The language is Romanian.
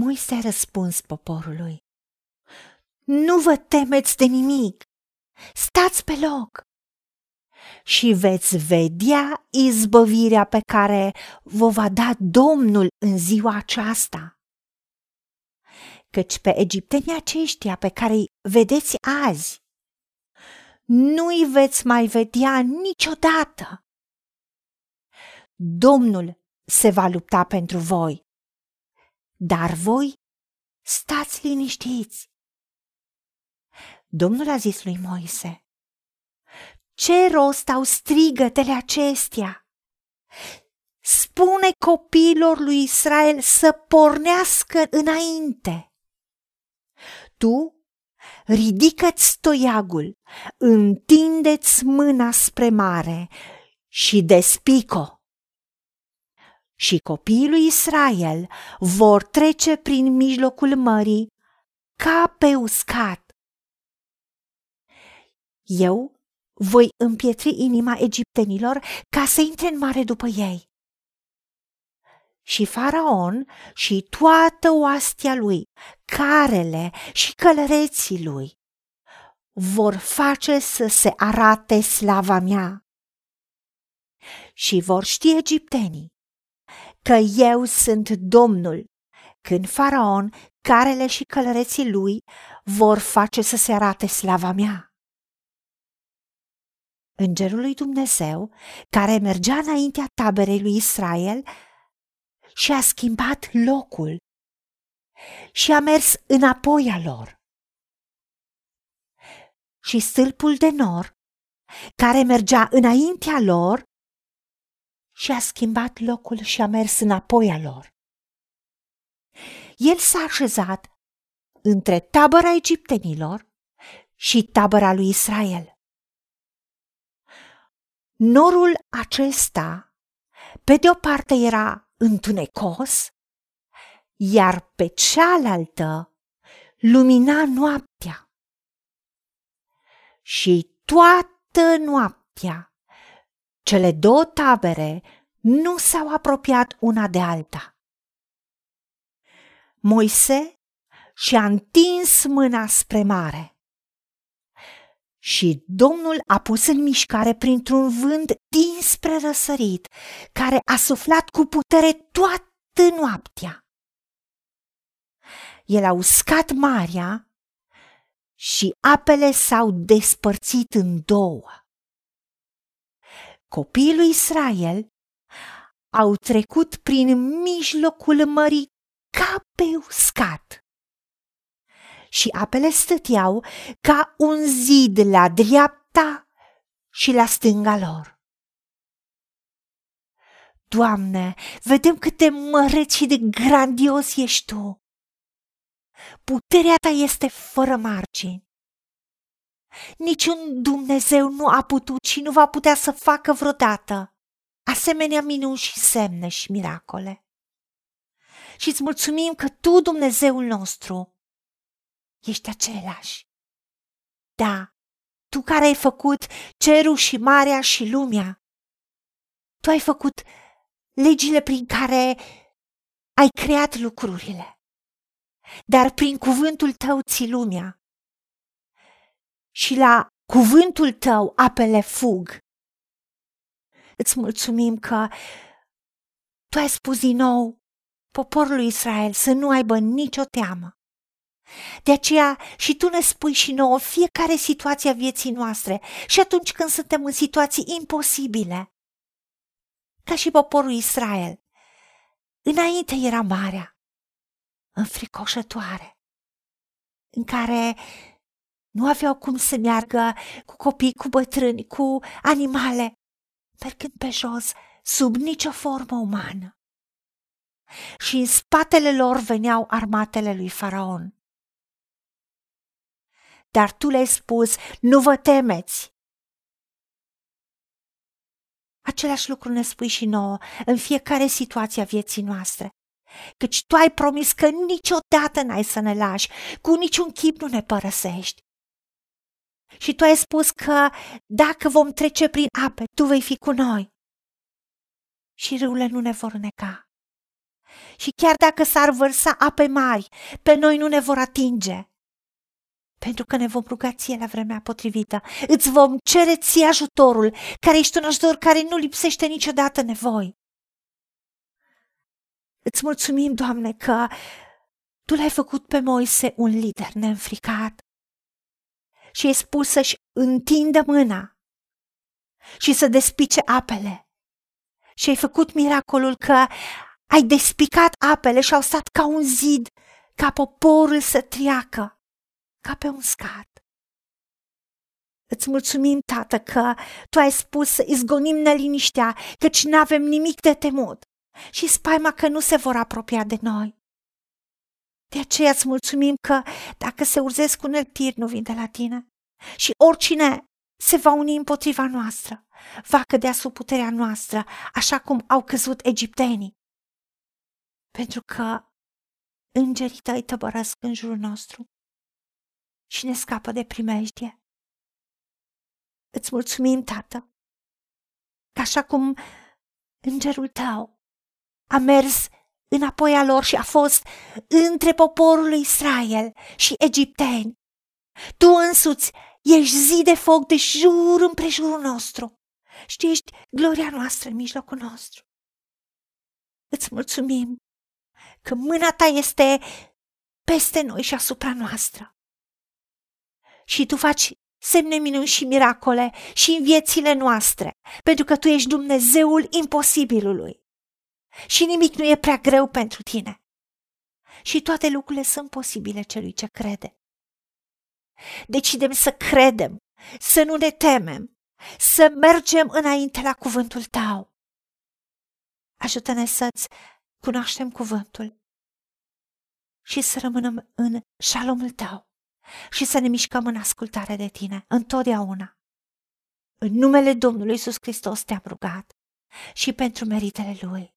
Moise a răspuns poporului, Nu vă temeți de nimic, stați pe loc și veți vedea izbăvirea pe care vă va da Domnul în ziua aceasta. Căci pe egiptenii aceștia pe care îi vedeți azi, nu-i veți mai vedea niciodată. Domnul se va lupta pentru voi, dar voi stați liniștiți. Domnul a zis lui Moise, ce rost au strigătele acestea? Spune copiilor lui Israel să pornească înainte. Tu ridică-ți toiagul, întindeți mâna spre mare și despico. Și copiii lui Israel vor trece prin mijlocul mării ca pe uscat. Eu voi împietri inima egiptenilor ca să intre în mare după ei. Și faraon și toată oastea lui, carele și călăreții lui, vor face să se arate slava mea. Și vor ști egiptenii că eu sunt Domnul, când faraon, carele și călăreții lui vor face să se arate slava mea. Îngerul lui Dumnezeu, care mergea înaintea taberei lui Israel, și-a schimbat locul și a mers înapoi a lor. Și stâlpul de nor, care mergea înaintea lor, și-a schimbat locul și a mers înapoi a lor. El s-a așezat între tabăra egiptenilor și tabăra lui Israel. Norul acesta, pe de o parte, era întunecos, iar pe cealaltă lumina noaptea. Și toată noaptea, cele două tabere nu s-au apropiat una de alta. Moise și-a întins mâna spre mare și Domnul a pus în mișcare printr-un vânt dinspre răsărit, care a suflat cu putere toată noaptea. El a uscat marea și apele s-au despărțit în două. Copiii lui Israel au trecut prin mijlocul mării ca pe uscat și apele stăteau ca un zid la dreapta și la stânga lor. Doamne, vedem cât de măreț și de grandios ești Tu. Puterea Ta este fără margini. Niciun Dumnezeu nu a putut și nu va putea să facă vreodată asemenea minuni și semne și miracole. Și îți mulțumim că Tu, Dumnezeul nostru, ești același. Da, tu care ai făcut cerul și marea și lumea, tu ai făcut legile prin care ai creat lucrurile, dar prin cuvântul tău ții lumea. Și la cuvântul tău apele fug. Îți mulțumim că tu ai spus din nou poporului Israel să nu aibă nicio teamă. De aceea și tu ne spui și nouă fiecare situație a vieții noastre și atunci când suntem în situații imposibile. Ca și poporul Israel. Înainte era marea, înfricoșătoare, în care nu aveau cum să meargă cu copii, cu bătrâni, cu animale, mergând pe jos, sub nicio formă umană. Și în spatele lor veneau armatele lui Faraon dar tu le-ai spus, nu vă temeți. Același lucru ne spui și nouă în fiecare situație a vieții noastre. Căci tu ai promis că niciodată n-ai să ne lași, cu niciun chip nu ne părăsești. Și tu ai spus că dacă vom trece prin ape, tu vei fi cu noi. Și râurile nu ne vor neca. Și chiar dacă s-ar vărsa ape mari, pe noi nu ne vor atinge. Pentru că ne vom ruga ție la vremea potrivită. Îți vom cere ție ajutorul, care ești un ajutor care nu lipsește niciodată nevoi. Îți mulțumim, Doamne, că Tu l-ai făcut pe Moise un lider neînfricat și ai spus să-și întindă mâna și să despice apele. Și ai făcut miracolul că ai despicat apele și au stat ca un zid, ca poporul să triacă, ca pe un scat. Îți mulțumim, Tată, că Tu ai spus să izgonim neliniștea, căci nu avem nimic de temut și spaima că nu se vor apropia de noi. De aceea îți mulțumim că dacă se urzesc uneltiri nu vin de la tine și oricine se va uni împotriva noastră, va cădea sub puterea noastră, așa cum au căzut egiptenii. Pentru că îngerii tăi tăbărăsc în jurul nostru și ne scapă de primejdie. Îți mulțumim, Tată, că așa cum îngerul tău a mers înapoi a lor și a fost între poporul Israel și egipteni. Tu însuți ești zi de foc de jur împrejurul nostru și ești gloria noastră în mijlocul nostru. Îți mulțumim că mâna ta este peste noi și asupra noastră. Și tu faci semne minuni și miracole și în viețile noastre, pentru că tu ești Dumnezeul imposibilului și nimic nu e prea greu pentru tine. Și toate lucrurile sunt posibile celui ce crede. Decidem să credem, să nu ne temem, să mergem înainte la cuvântul tău. Ajută-ne să-ți cunoaștem cuvântul și să rămânem în șalomul tău și să ne mișcăm în ascultare de tine întotdeauna. În numele Domnului Iisus Hristos te-am rugat și pentru meritele Lui.